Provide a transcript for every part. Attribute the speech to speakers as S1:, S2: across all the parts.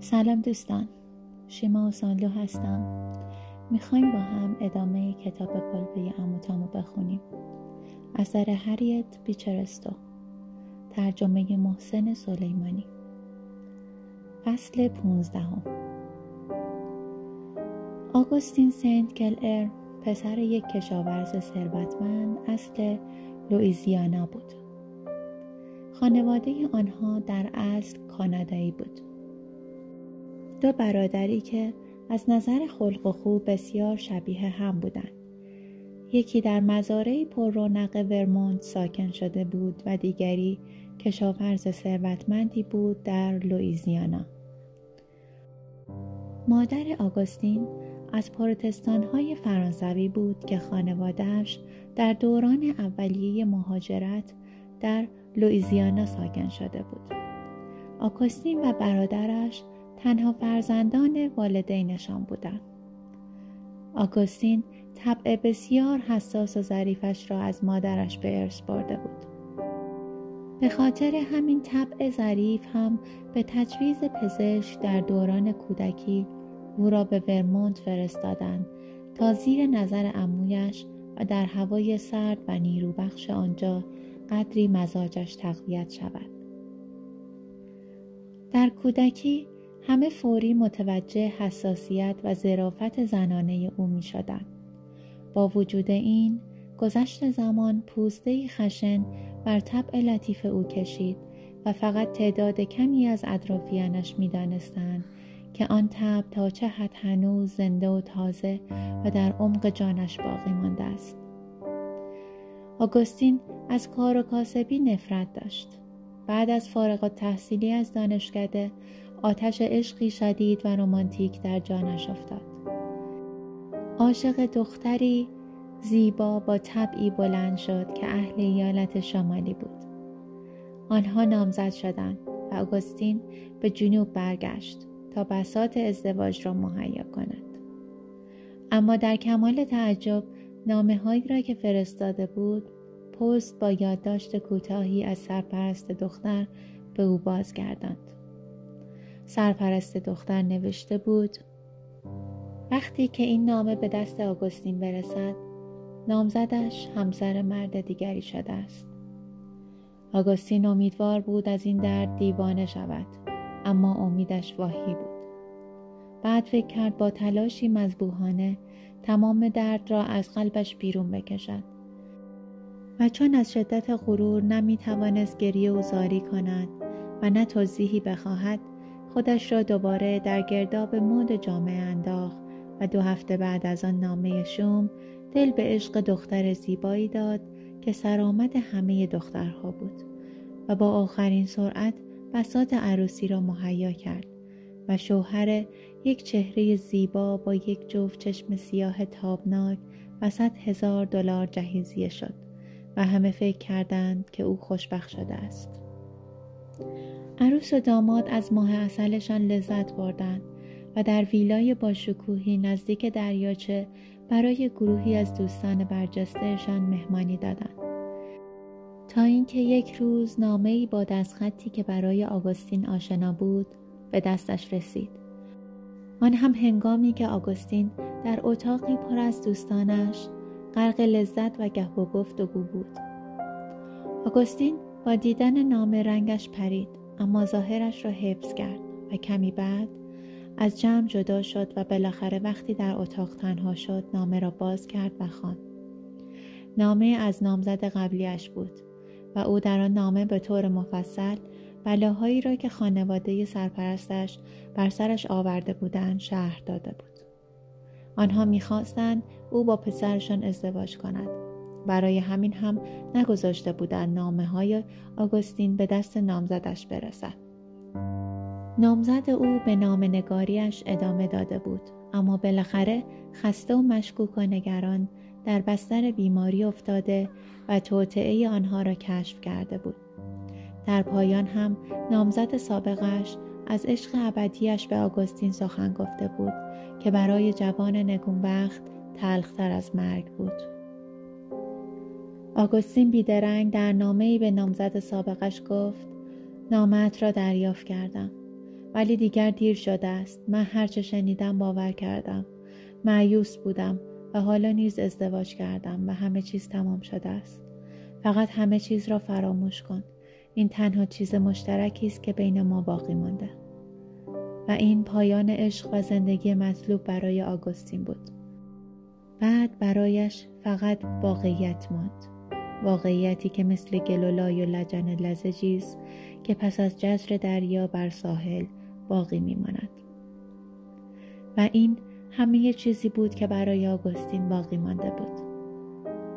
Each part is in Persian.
S1: سلام دوستان شیما سانلو هستم. می‌خوایم با هم ادامه کتاب کلبه اموتامو بخونیم. اثر هریت بیچرستو ترجمه محسن سلیمانی. فصل پونزدهم. آگوستین سنت کلر پسر یک کشاورز ثروتمند اصل لوئیزیانا بود خانواده آنها در اصل کانادایی بود دو برادری که از نظر خلق و خوب بسیار شبیه هم بودند. یکی در مزارعی پر رونق ورمونت ساکن شده بود و دیگری کشاورز ثروتمندی بود در لوئیزیانا. مادر آگوستین از پروتستان های فرانسوی بود که خانوادهش در دوران اولیه مهاجرت در لوئیزیانا ساکن شده بود. آگوستین و برادرش تنها فرزندان والدینشان بودند. آگوستین طبع بسیار حساس و ظریفش را از مادرش به ارث برده بود. به خاطر همین طبع ظریف هم به تجویز پزشک در دوران کودکی او را به ورمونت فرستادند تا زیر نظر امویش و در هوای سرد و نیروبخش آنجا قدری مزاجش تقویت شود. در کودکی همه فوری متوجه حساسیت و ظرافت زنانه او می شدن. با وجود این گذشت زمان پوسته خشن بر طبع لطیف او کشید و فقط تعداد کمی از اطرافیانش می دانستن که آن تب تا چه حد هنوز زنده و تازه و در عمق جانش باقی مانده است. آگوستین از کار و کاسبی نفرت داشت. بعد از فارغ تحصیلی از دانشکده آتش عشقی شدید و رمانتیک در جانش افتاد عاشق دختری زیبا با طبعی بلند شد که اهل ایالت شمالی بود آنها نامزد شدند و آگوستین به جنوب برگشت تا بسات ازدواج را مهیا کند. اما در کمال تعجب نامه هایی را که فرستاده بود پست با یادداشت کوتاهی از سرپرست دختر به او بازگرداند. سرپرست دختر نوشته بود وقتی که این نامه به دست آگوستین برسد نامزدش همسر مرد دیگری شده است. آگوستین امیدوار بود از این درد دیوانه شود. اما امیدش واهی بود. بعد فکر کرد با تلاشی مذبوحانه تمام درد را از قلبش بیرون بکشد. و چون از شدت غرور نمی توانست گریه و زاری کند و نه توضیحی بخواهد خودش را دوباره در گرداب مود جامعه انداخت و دو هفته بعد از آن نامه شوم دل به عشق دختر زیبایی داد که سرآمد همه دخترها بود و با آخرین سرعت بسات عروسی را مهیا کرد و شوهر یک چهره زیبا با یک جفت چشم سیاه تابناک و هزار دلار جهیزیه شد و همه فکر کردند که او خوشبخت شده است عروس و داماد از ماه اصلشان لذت بردند و در ویلای با شکوهی نزدیک دریاچه برای گروهی از دوستان برجستهشان مهمانی دادند. تا اینکه یک روز نامهای با دستخطی که برای آگوستین آشنا بود به دستش رسید. آن هم هنگامی که آگوستین در اتاقی پر از دوستانش غرق لذت و گه و گفت و گو بود. آگوستین با دیدن نامه رنگش پرید اما ظاهرش را حفظ کرد و کمی بعد از جمع جدا شد و بالاخره وقتی در اتاق تنها شد نامه را باز کرد و خواند نامه از نامزد قبلیش بود و او در آن نامه به طور مفصل بلاهایی را که خانواده سرپرستش بر سرش آورده بودند شهر داده بود. آنها می‌خواستند او با پسرشان ازدواج کند. برای همین هم نگذاشته بودند نامه های آگوستین به دست نامزدش برسد. نامزد او به نام نگاریش ادامه داده بود. اما بالاخره خسته و مشکوک و نگران در بستر بیماری افتاده و توطعه آنها را کشف کرده بود. در پایان هم نامزد سابقش از عشق ابدیش به آگوستین سخن گفته بود که برای جوان نگونبخت تلختر از مرگ بود. آگوستین بیدرنگ در نامهای به نامزد سابقش گفت نامت را دریافت کردم ولی دیگر دیر شده است من هرچه شنیدم باور کردم معیوس بودم و حالا نیز ازدواج کردم و همه چیز تمام شده است. فقط همه چیز را فراموش کن. این تنها چیز مشترکی است که بین ما باقی مانده. و این پایان عشق و زندگی مطلوب برای آگوستین بود. بعد برایش فقط واقعیت ماند. واقعیتی که مثل گلولای و لجن لزجی است که پس از جزر دریا بر ساحل باقی میماند. و این همه چیزی بود که برای آگوستین باقی مانده بود.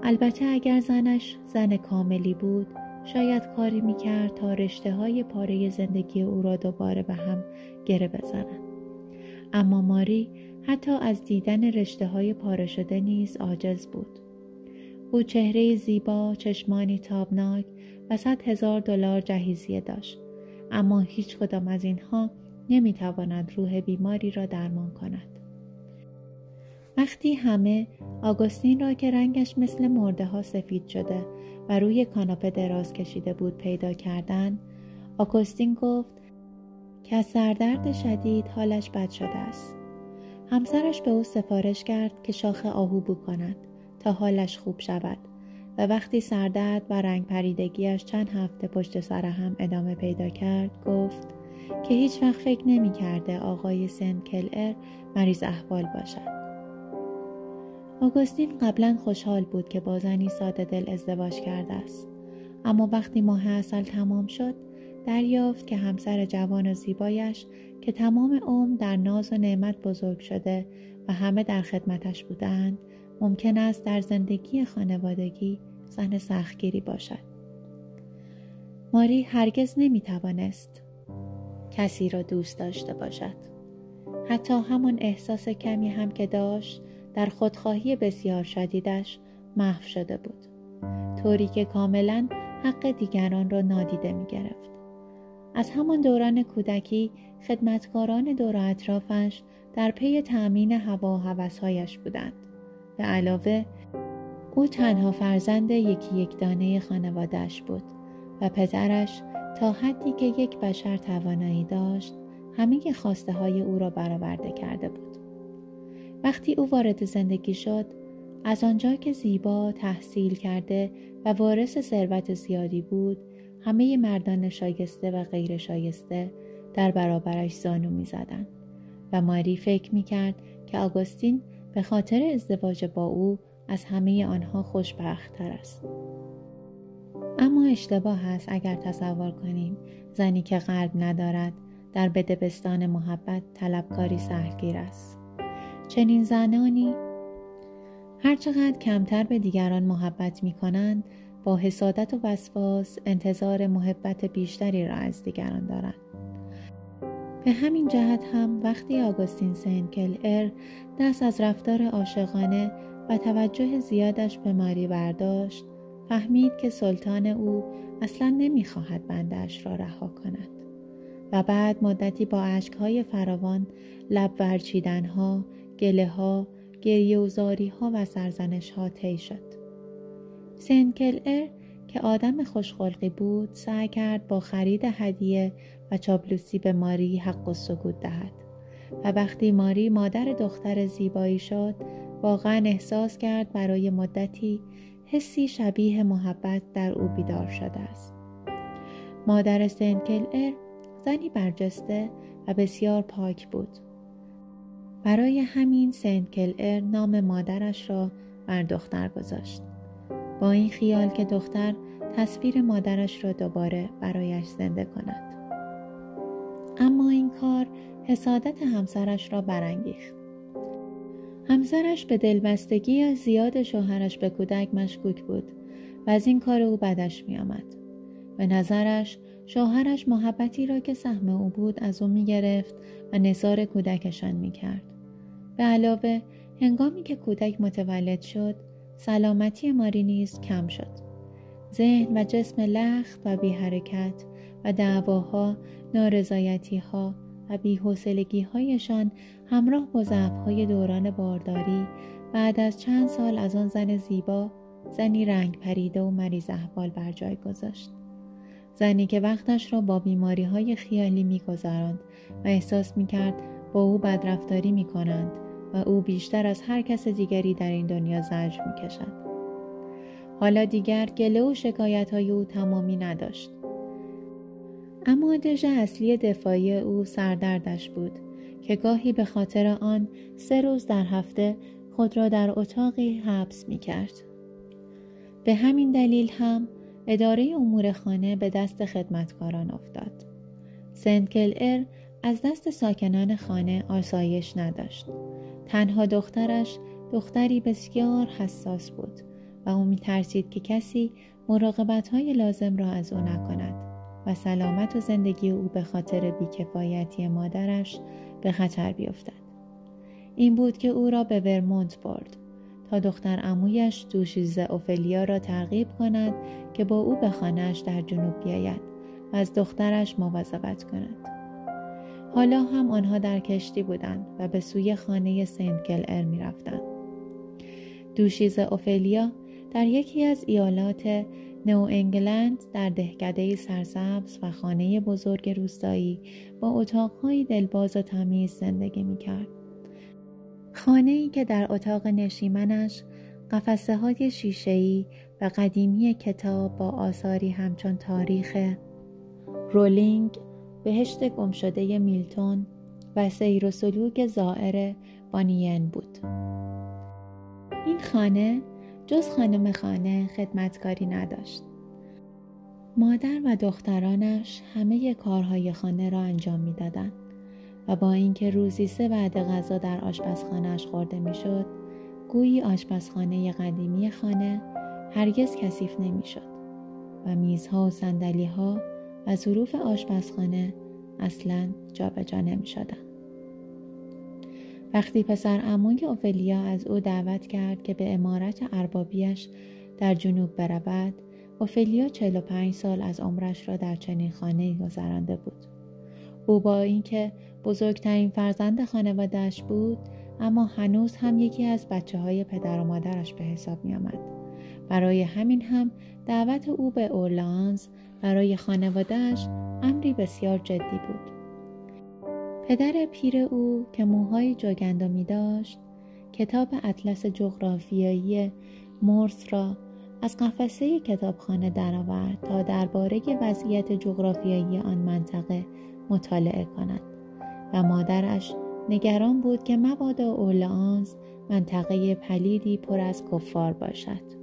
S1: البته اگر زنش زن کاملی بود شاید کاری می‌کرد تا رشته های پاره زندگی او را دوباره به هم گره بزنند اما ماری حتی از دیدن رشته های پاره شده نیز عاجز بود. او چهره زیبا چشمانی تابناک و صد هزار دلار جهیزیه داشت. اما هیچ کدام از اینها نمی‌تواند روح بیماری را درمان کند. وقتی همه آگوستین را که رنگش مثل مرده ها سفید شده و روی کاناپه دراز کشیده بود پیدا کردن آگوستین گفت که از سردرد شدید حالش بد شده است. همسرش به او سفارش کرد که شاخ آهو بو کند تا حالش خوب شود و وقتی سردرد و رنگ پریدگیش چند هفته پشت سر هم ادامه پیدا کرد گفت که هیچ وقت فکر نمی کرده آقای سن کلر مریض احوال باشد. آگوستین قبلا خوشحال بود که با زنی ساده دل ازدواج کرده است. اما وقتی ماه اصل تمام شد دریافت که همسر جوان و زیبایش که تمام عمر در ناز و نعمت بزرگ شده و همه در خدمتش بودند ممکن است در زندگی خانوادگی زن سختگیری باشد. ماری هرگز نمی توانست کسی را دوست داشته باشد. حتی همان احساس کمی هم که داشت در خودخواهی بسیار شدیدش محو شده بود طوری که کاملا حق دیگران را نادیده می گرفت. از همان دوران کودکی خدمتکاران دور اطرافش در پی تأمین هوا و هوسهایش بودند. به علاوه او تنها فرزند یکی یک دانه خانوادهش بود و پدرش تا حدی که یک بشر توانایی داشت همه خواسته های او را برآورده کرده بود. وقتی او وارد زندگی شد از آنجا که زیبا تحصیل کرده و وارث ثروت زیادی بود همه مردان شایسته و غیر شایسته در برابرش زانو می زدن. و ماری فکر می کرد که آگوستین به خاطر ازدواج با او از همه آنها خوشبختتر است. اما اشتباه است اگر تصور کنیم زنی که قلب ندارد در بدبستان محبت طلبکاری سهلگیر است. چنین زنانی هرچقدر کمتر به دیگران محبت می کنند با حسادت و وسواس انتظار محبت بیشتری را از دیگران دارند. به همین جهت هم وقتی آگوستین سنکل ار دست از رفتار عاشقانه و توجه زیادش به ماری برداشت فهمید که سلطان او اصلا نمی‌خواهد بندش را رها کند و بعد مدتی با عشقهای فراوان لب ورچیدنها گله ها گریه و زاری ها و سرزنش ها طی شد. سنکل ار که آدم خوشخلقی بود سعی کرد با خرید هدیه و چابلوسی به ماری حق و سکوت دهد. و وقتی ماری مادر دختر زیبایی شد واقعا احساس کرد برای مدتی حسی شبیه محبت در او بیدار شده است. مادر سنکل ار زنی برجسته و بسیار پاک بود. برای همین سنت کلر نام مادرش را بر دختر گذاشت. با این خیال که دختر تصویر مادرش را دوباره برایش زنده کند. اما این کار حسادت همسرش را برانگیخت. همسرش به دلبستگی زیاد شوهرش به کودک مشکوک بود و از این کار او بدش می آمد. به نظرش شوهرش محبتی را که سهم او بود از او می گرفت و نظار کودکشان می کرد. به علاوه هنگامی که کودک متولد شد سلامتی ماری نیز کم شد ذهن و جسم لخت و بی حرکت و دعواها نارضایتی ها و بیحسلگی همراه با ضعف های دوران بارداری بعد از چند سال از آن زن زیبا زنی رنگ پریده و مریض احوال بر جای گذاشت. زنی که وقتش را با بیماری های خیالی میگذراند و احساس می‌کرد با او بدرفتاری می‌کنند و او بیشتر از هر کس دیگری در این دنیا زجر می‌کشد. حالا دیگر گله و شکایت های او تمامی نداشت. اما دژ اصلی دفاعی او سردردش بود که گاهی به خاطر آن سه روز در هفته خود را در اتاقی حبس می کرد. به همین دلیل هم اداره امور خانه به دست خدمتکاران افتاد. سنت ار از دست ساکنان خانه آسایش نداشت. تنها دخترش دختری بسیار حساس بود و او می ترسید که کسی مراقبت های لازم را از او نکند و سلامت و زندگی او به خاطر بیکفایتی مادرش به خطر بیفتد. این بود که او را به ورمونت برد دختر امویش دوشیز اوفلیا را ترغیب کند که با او به خانهاش در جنوب بیاید و از دخترش مواظبت کند. حالا هم آنها در کشتی بودند و به سوی خانه سنت گل می رفتند. دوشیز اوفلیا در یکی از ایالات نو انگلند در دهکده سرسبز و خانه بزرگ روستایی با اتاقهای دلباز و تمیز زندگی می کرد. خانه ای که در اتاق نشیمنش قفسه های شیشهی و قدیمی کتاب با آثاری همچون تاریخ رولینگ بهشت گمشده میلتون و سیر و سلوک زائر بانین بود. این خانه جز خانم خانه خدمتکاری نداشت. مادر و دخترانش همه کارهای خانه را انجام می‌دادند. و با اینکه روزی سه بعد غذا در آشپزخانهاش خورده می‌شد گویی آشپزخانه قدیمی خانه هرگز کثیف نمی‌شد و میزها و سندلیها و ظروف آشپزخانه اصلا جابجا نمی شدن. وقتی پسر اموی اوفلیا از او دعوت کرد که به امارت اربابیش در جنوب برود اوفلیا 45 سال از عمرش را در چنین خانه گذرانده بود او با اینکه بزرگترین فرزند خانوادهش بود اما هنوز هم یکی از بچه های پدر و مادرش به حساب می آمد. برای همین هم دعوت او به اورلانز برای خانوادهش امری بسیار جدی بود. پدر پیر او که موهای جاگندمی داشت کتاب اطلس جغرافیایی مورس را از قفسه کتابخانه درآورد تا درباره وضعیت جغرافیایی آن منطقه مطالعه کند و مادرش نگران بود که مبادا اورلانز منطقه پلیدی پر از کفار باشد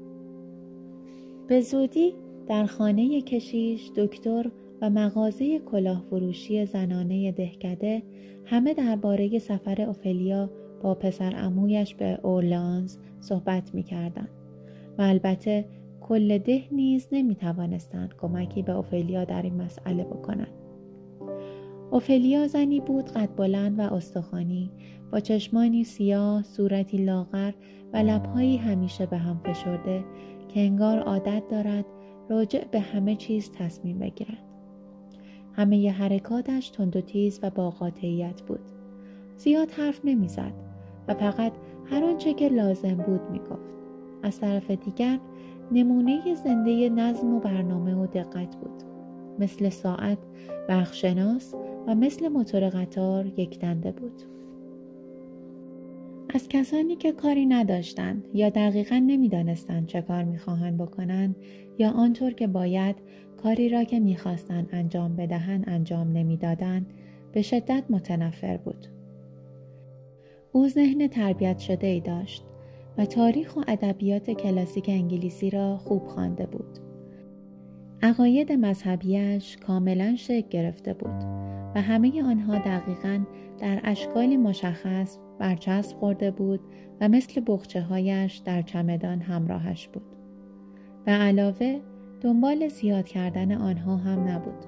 S1: به زودی در خانه کشیش دکتر و مغازه کلاه فروشی زنانه دهکده همه درباره سفر اوفلیا با پسر امویش به اورلانز صحبت می کردن. و البته کل ده نیز نمی توانستند کمکی به اوفلیا در این مسئله بکنند. اوفلیا زنی بود قد بلند و استخوانی با چشمانی سیاه، صورتی لاغر و لبهایی همیشه به هم فشرده که انگار عادت دارد راجع به همه چیز تصمیم بگیرد. همه ی حرکاتش تند و تیز و با قاطعیت بود. زیاد حرف نمی‌زد و فقط هر آنچه که لازم بود می‌گفت. از طرف دیگر نمونه زنده نظم و برنامه و دقت بود. مثل ساعت بخشناس و مثل موتور قطار یک دنده بود. از کسانی که کاری نداشتند یا دقیقا نمی‌دانستند چه کار می‌خواهند بکنند یا آنطور که باید کاری را که می‌خواستند انجام بدهند انجام نمی‌دادند به شدت متنفر بود. او ذهن تربیت شده ای داشت و تاریخ و ادبیات کلاسیک انگلیسی را خوب خوانده بود. عقاید مذهبیش کاملا شکل گرفته بود و همه آنها دقیقا در اشکالی مشخص برچسب خورده بود و مثل بخچه هایش در چمدان همراهش بود. و علاوه دنبال زیاد کردن آنها هم نبود.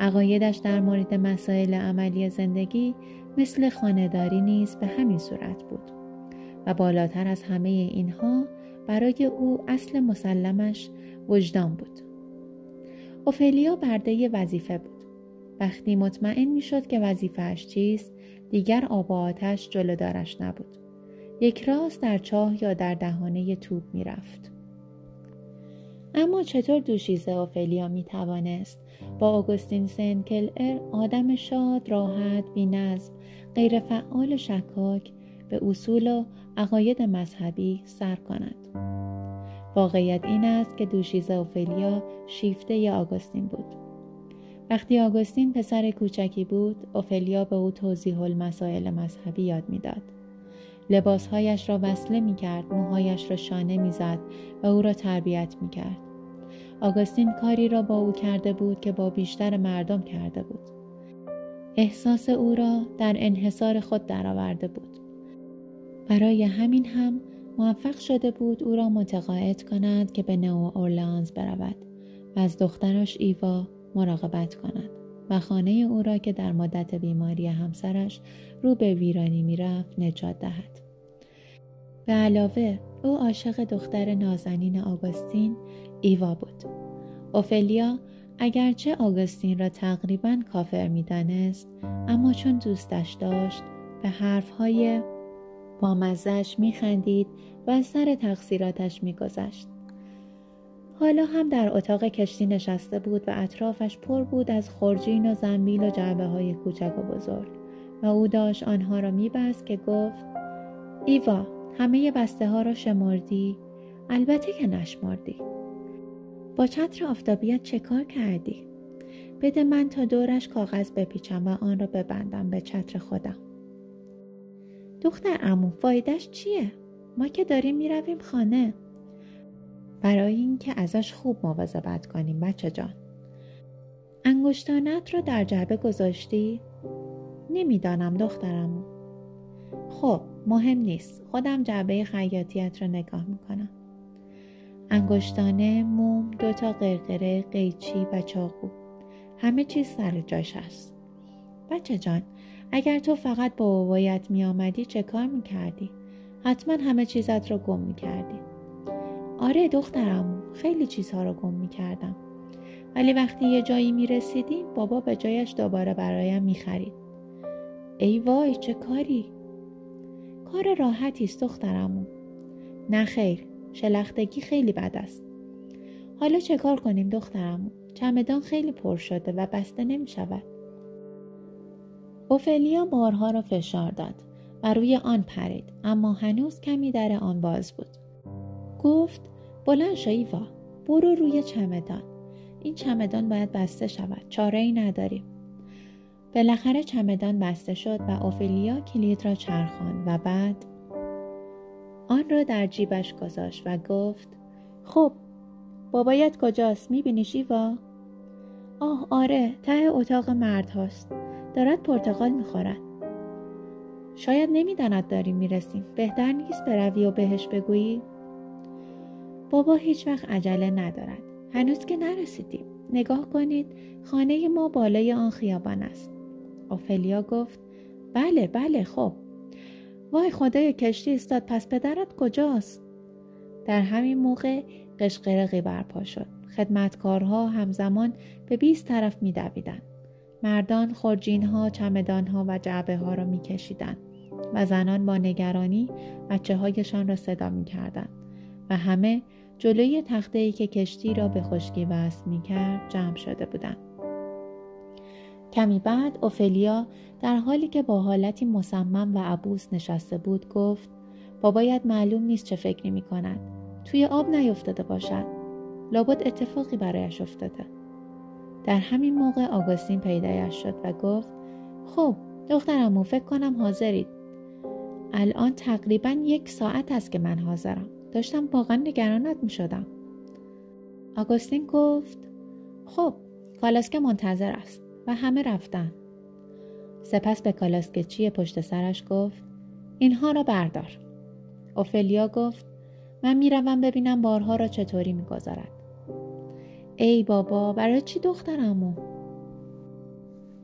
S1: عقایدش در مورد مسائل عملی زندگی مثل خانداری نیز به همین صورت بود و بالاتر از همه اینها برای او اصل مسلمش وجدان بود. اوفلیا برده وظیفه بود. وقتی مطمئن می شد که وظیفهش چیست دیگر آب و آتش جلودارش نبود. یک راست در چاه یا در دهانه توپ می رفت. اما چطور دوشیزه اوفلیا می توانست با آگوستین سنکلر آدم شاد، راحت، بینظم، غیر فعال شکاک به اصول و عقاید مذهبی سر کند. واقعیت این است که دوشیزه اوفلیا شیفته ی آگوستین بود. وقتی آگوستین پسر کوچکی بود، اوفلیا به او توضیح المسائل مذهبی یاد می‌داد. لباسهایش را وصله می کرد، موهایش را شانه می‌زد و او را تربیت می کرد. آگوستین کاری را با او کرده بود که با بیشتر مردم کرده بود. احساس او را در انحصار خود درآورده بود. برای همین هم موفق شده بود او را متقاعد کند که به نو اورلانز برود و از دخترش ایوا مراقبت کند و خانه او را که در مدت بیماری همسرش رو به ویرانی می‌رفت نجات دهد. به علاوه او عاشق دختر نازنین آگوستین ایوا بود. اوفلیا اگرچه آگوستین را تقریبا کافر می‌دانست اما چون دوستش داشت به حرفهای با مزش میخندید و سر تقصیراتش میگذشت. حالا هم در اتاق کشتی نشسته بود و اطرافش پر بود از خورجین و زنبیل و جعبه های کوچک و بزرگ و او داشت آنها را میبست که گفت ایوا همه بسته ها را شمردی؟ البته که نشمردی. با چتر آفتابیت چه کار کردی؟ بده من تا دورش کاغذ بپیچم و آن را ببندم به چتر خودم. دختر امو فایدهش چیه؟ ما که داریم می‌رویم خانه. برای اینکه ازش خوب مواظبت کنیم بچه جان. انگشتانت رو در جعبه گذاشتی؟ نمی‌دانم دخترمو. خب مهم نیست. خودم جعبه خیاطیت رو نگاه می‌کنم. انگشتانه، موم، دوتا قرقره، قیچی و چاقو. همه چیز سر جاش هست. بچه جان، اگر تو فقط با بابایت می آمدی چه کار می کردی؟ حتما همه چیزت رو گم می کردی. آره دخترم خیلی چیزها رو گم می کردم. ولی وقتی یه جایی می رسیدیم بابا به جایش دوباره برایم می خرید. ای وای چه کاری؟ کار راحتی است دخترمون. نه خیر شلختگی خیلی بد است. حالا چه کار کنیم دخترمون؟ چمدان خیلی پر شده و بسته نمی شود. اوفلیا بارها را فشار داد و روی آن پرید اما هنوز کمی در آن باز بود. گفت بلند شاییوا برو روی چمدان. این چمدان باید بسته شود. چاره ای نداریم. بالاخره چمدان بسته شد و اوفلیا کلید را چرخاند و بعد آن را در جیبش گذاشت و گفت خب بابایت کجاست می‌بینی شیوا آه آره ته اتاق مرد هاست دارد پرتقال می‌خورد شاید نمی‌داند داریم می‌رسیم بهتر نیست بروی و بهش بگویی بابا هیچ وقت عجله ندارد. هنوز که نرسیدیم. نگاه کنید خانه ما بالای آن خیابان است. اوفلیا گفت بله بله خب. وای خدای کشتی استاد پس پدرت کجاست؟ در همین موقع قشقرقی برپا شد. خدمتکارها همزمان به 20 طرف میدویدند مردان خورجین ها چمدان ها و جعبه ها را میکشیدند و زنان با نگرانی بچه هایشان را صدا می و همه جلوی تخته ای که کشتی را به خشکی وصل می کرد جمع شده بودند. کمی بعد اوفلیا در حالی که با حالتی مصمم و عبوس نشسته بود گفت بابایت معلوم نیست چه فکری می کند. توی آب نیفتاده باشد. لابد اتفاقی برایش افتاده. در همین موقع آگوستین پیدایش شد و گفت خب دخترمو فکر کنم حاضرید. الان تقریبا یک ساعت است که من حاضرم. داشتم واقعا نگرانت می شدم. آگوستین گفت خب کالاسکه منتظر است. و همه رفتن. سپس به کالاسکچی پشت سرش گفت اینها را بردار. اوفلیا گفت من می‌روم ببینم بارها را چطوری می‌گذارد. ای بابا برای چی دخترمو؟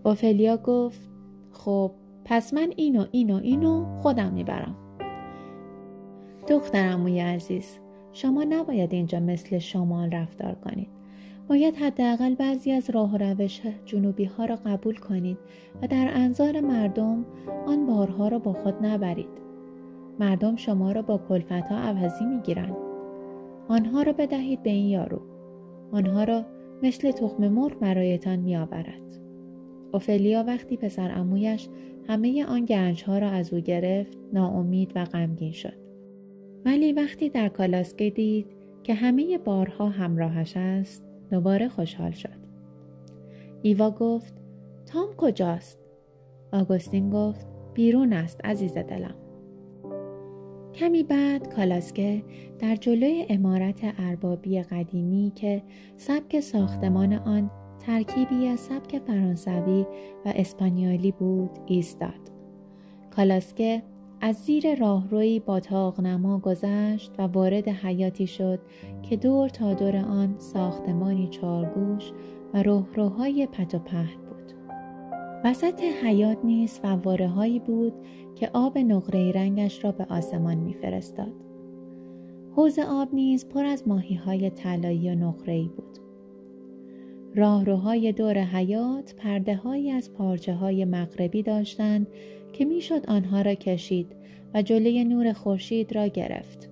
S1: اوفلیا گفت خب پس من اینو اینو اینو خودم می‌برم. دخترموی عزیز شما نباید اینجا مثل شمال رفتار کنید. باید حداقل بعضی از راه و روش جنوبی ها را قبول کنید و در انظار مردم آن بارها را با خود نبرید. مردم شما را با کلفت ها عوضی می گیرند. آنها را بدهید به این یارو. آنها را مثل تخم مرغ برایتان می آورد. اوفلیا وقتی پسر امویش همه آن گنجها را از او گرفت ناامید و غمگین شد. ولی وقتی در کالاسکه دید که همه بارها همراهش است دوباره خوشحال شد. ایوا گفت تام کجاست؟ آگوستین گفت بیرون است عزیز دلم. کمی بعد کالاسکه در جلوی امارت اربابی قدیمی که سبک ساختمان آن ترکیبی از سبک فرانسوی و اسپانیالی بود ایستاد. کالاسکه از زیر راهروی با نما گذشت و وارد حیاتی شد که دور تا دور آن ساختمانی چارگوش و روحروهای پت و پهن بود. وسط حیات نیز فواره هایی بود که آب نقره رنگش را به آسمان میفرستاد. حوز آب نیز پر از ماهی های طلایی و نقره بود. راهروهای دور حیات پرده هایی از پارچه های مغربی داشتند که می‌شد آنها را کشید و جلوی نور خورشید را گرفت.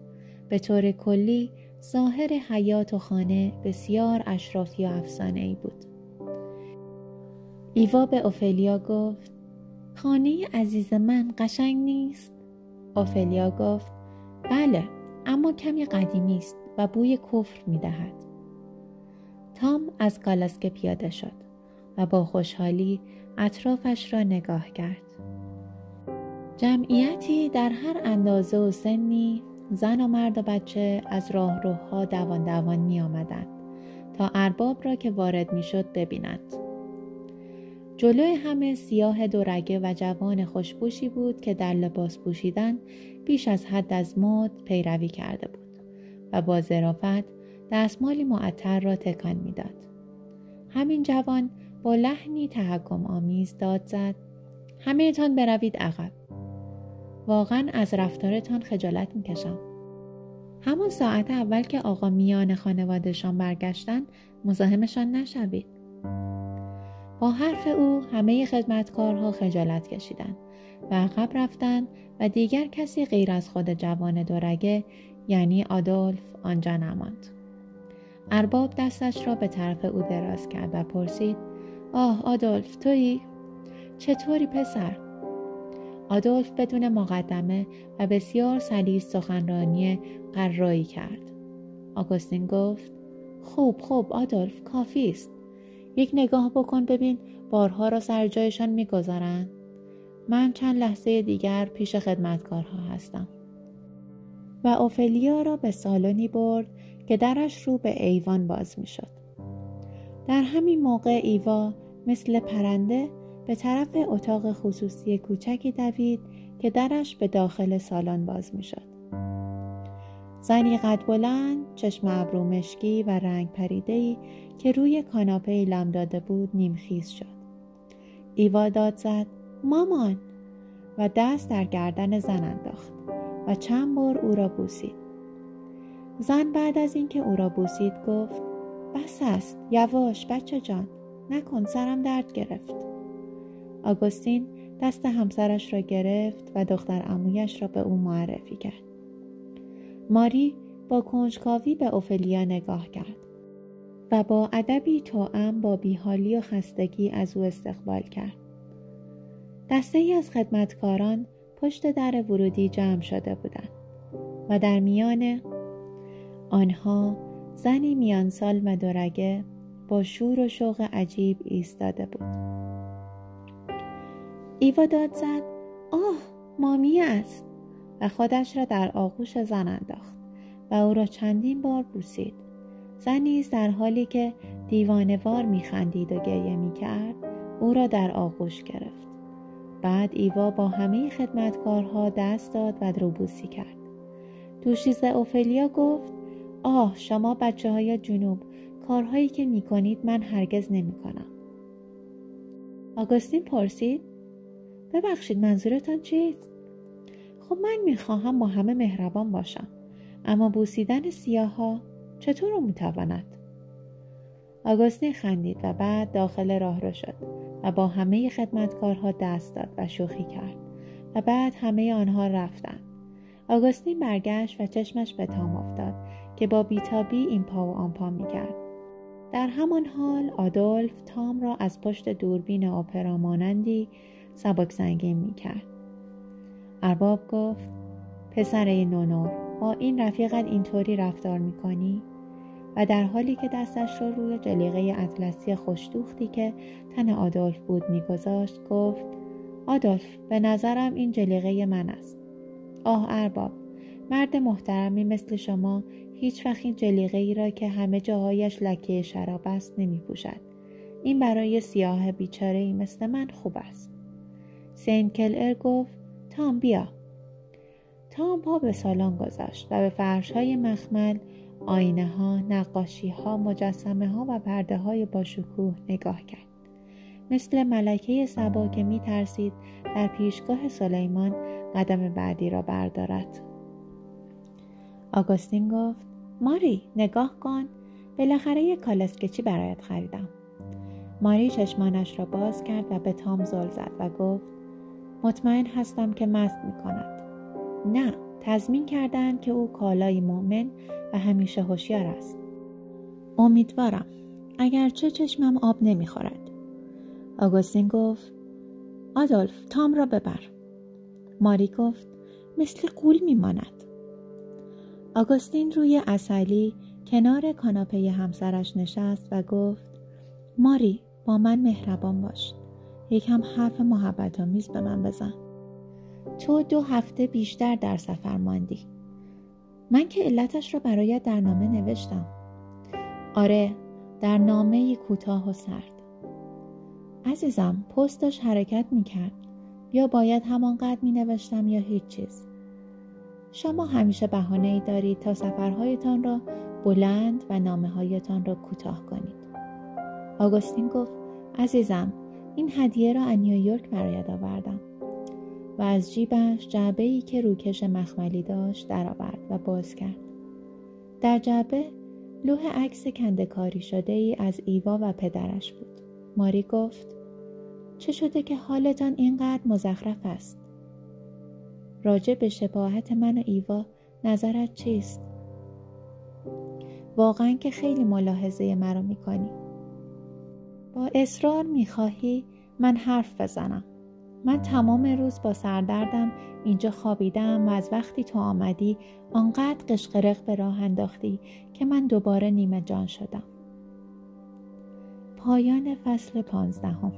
S1: به طور کلی ظاهر حیات و خانه بسیار اشرافی و افسانه ای بود. ایوا به اوفلیا گفت خانه عزیز من قشنگ نیست؟ اوفلیا گفت بله اما کمی قدیمی است و بوی کفر می دهد. تام از کالاسکه پیاده شد و با خوشحالی اطرافش را نگاه کرد. جمعیتی در هر اندازه و سنی زن و مرد و بچه از راهروها دوان دوان می آمدند تا ارباب را که وارد می شد ببینند. جلوی همه سیاه دورگه و جوان خوشبوشی بود که در لباس پوشیدن بیش از حد از مد پیروی کرده بود و با ظرافت دستمالی معطر را تکان می‌داد. همین جوان با لحنی تحکم آمیز داد زد همهتان بروید عقب واقعا از رفتارتان خجالت می‌کشم. همون ساعت اول که آقا میان خانوادهشان برگشتن مزاحمشان نشوید. با حرف او همه خدمتکارها خجالت کشیدند و عقب رفتند و دیگر کسی غیر از خود جوان دورگه یعنی آدولف آنجا نماند. ارباب دستش را به طرف او دراز کرد و پرسید آه آدولف تویی؟ چطوری پسر؟ آدولف بدون مقدمه و بسیار سلیس سخنرانی قرایی کرد. آگوستین گفت خوب خوب آدولف کافی است. یک نگاه بکن ببین بارها را سر جایشان می‌گذارند. من چند لحظه دیگر پیش خدمتکارها هستم. و اوفلیا را به سالنی برد که درش رو به ایوان باز می شد. در همین موقع ایوا مثل پرنده به طرف اتاق خصوصی کوچکی دوید که درش به داخل سالن باز می شد. زنی قد بلند، چشم ابرو مشکی و رنگ پریدهی که روی کاناپه لم داده بود نیمخیز شد. ایوا داد زد مامان و دست در گردن زن انداخت و چند بار او را بوسید. زن بعد از اینکه او را بوسید گفت بس است یواش بچه جان نکن سرم درد گرفت آگوستین دست همسرش را گرفت و دختر امویش را به او معرفی کرد. ماری با کنجکاوی به اوفلیا نگاه کرد و با ادبی توأم با بیحالی و خستگی از او استقبال کرد. دسته ای از خدمتکاران پشت در ورودی جمع شده بودند و در میان آنها زنی میانسال و دورگه با شور و شوق عجیب ایستاده بود. ایوا داد زد. آه مامی است. و خودش را در آغوش زن انداخت و او را چندین بار بوسید. زنی در حالی که دیوانوار میخندید و گریه می‌کرد او را در آغوش گرفت. بعد ایوا با همه خدمتکارها دست داد و روبوسی کرد. دوشیزه اوفلیا گفت آه شما بچه های جنوب کارهایی که می‌کنید من هرگز نمی‌کنم. آگوستین پرسید ببخشید منظورتان چیست؟ خب من می‌خواهم با همه مهربان باشم اما بوسیدن سیاه ها چطور می‌تواند؟ آگوستین خندید و بعد داخل راه را شد و با همه خدمتکارها دست داد و شوخی کرد و بعد همه آنها رفتند. آگوستین برگشت و چشمش به تام افتاد که با بیتابی این پا و آن پا می‌کرد. در همان حال آدولف تام را از پشت دوربین اپرا مانندی سبک سنگین می کرد. ارباب گفت پسر نونور با این رفیقت اینطوری رفتار می‌کنی؟ و در حالی که دستش رو روی جلیقه اطلسی خوشدوختی که تن آدولف بود میگذاشت گفت آدولف به نظرم این جلیقه من است آه ارباب مرد محترمی مثل شما هیچ وقت این جلیقه ای را که همه جاهایش لکه شراب است نمی پوشد. این برای سیاه بیچاره ای مثل من خوب است. سین کلر گفت تام بیا. تام پا به سالن گذاشت و به فرش های مخمل، آینه ها، نقاشی ها، مجسمه ها و پرده های با شکوه نگاه کرد. مثل ملکه سبا که می ترسید در پیشگاه سلیمان قدم بعدی را بردارد. آگوستین گفت ماری نگاه کن بالاخره یک کالسکچی برایت خریدم ماری چشمانش را باز کرد و به تام زل زد و گفت مطمئن هستم که مست می کند نه تضمین کردند که او کالای مؤمن و همیشه هوشیار است. امیدوارم اگرچه چشمم آب نمی‌خورد. آگوستین گفت آدولف تام را ببر. ماری گفت مثل قول میماند. آگوستین روی اصلی کنار کاناپه همسرش نشست و گفت ماری با من مهربان باش. یکم حرف محبت آمیز به من بزن. تو دو هفته بیشتر در سفر ماندی. من که علتش را برایت در نامه نوشتم. آره در نامه کوتاه و سرد. عزیزم پستش حرکت می‌کرد. یا باید همانقدر می نوشتم یا هیچ چیز. شما همیشه بهانه ای دارید تا سفرهایتان را بلند و نامه هایتان را کوتاه کنید. آگوستین گفت عزیزم این هدیه را از نیویورک برایت آوردم و از جیبش جعبه ای که روکش مخملی داشت درآورد و باز کرد. در جعبه لوح عکس کندکاری شده ای از ایوا و پدرش بود. ماری گفت چه شده که حالتان اینقدر مزخرف است؟ راجع به شباهت من و ایوا نظرت چیست؟ واقعا که خیلی ملاحظه مرا می‌کنی با اصرار می‌خواهی من حرف بزنم. من تمام روز با سردردم اینجا خوابیدم و از وقتی تو آمدی آنقدر قشقرق به راه انداختی که من دوباره نیمه جان شدم. پایان فصل پانزدهم.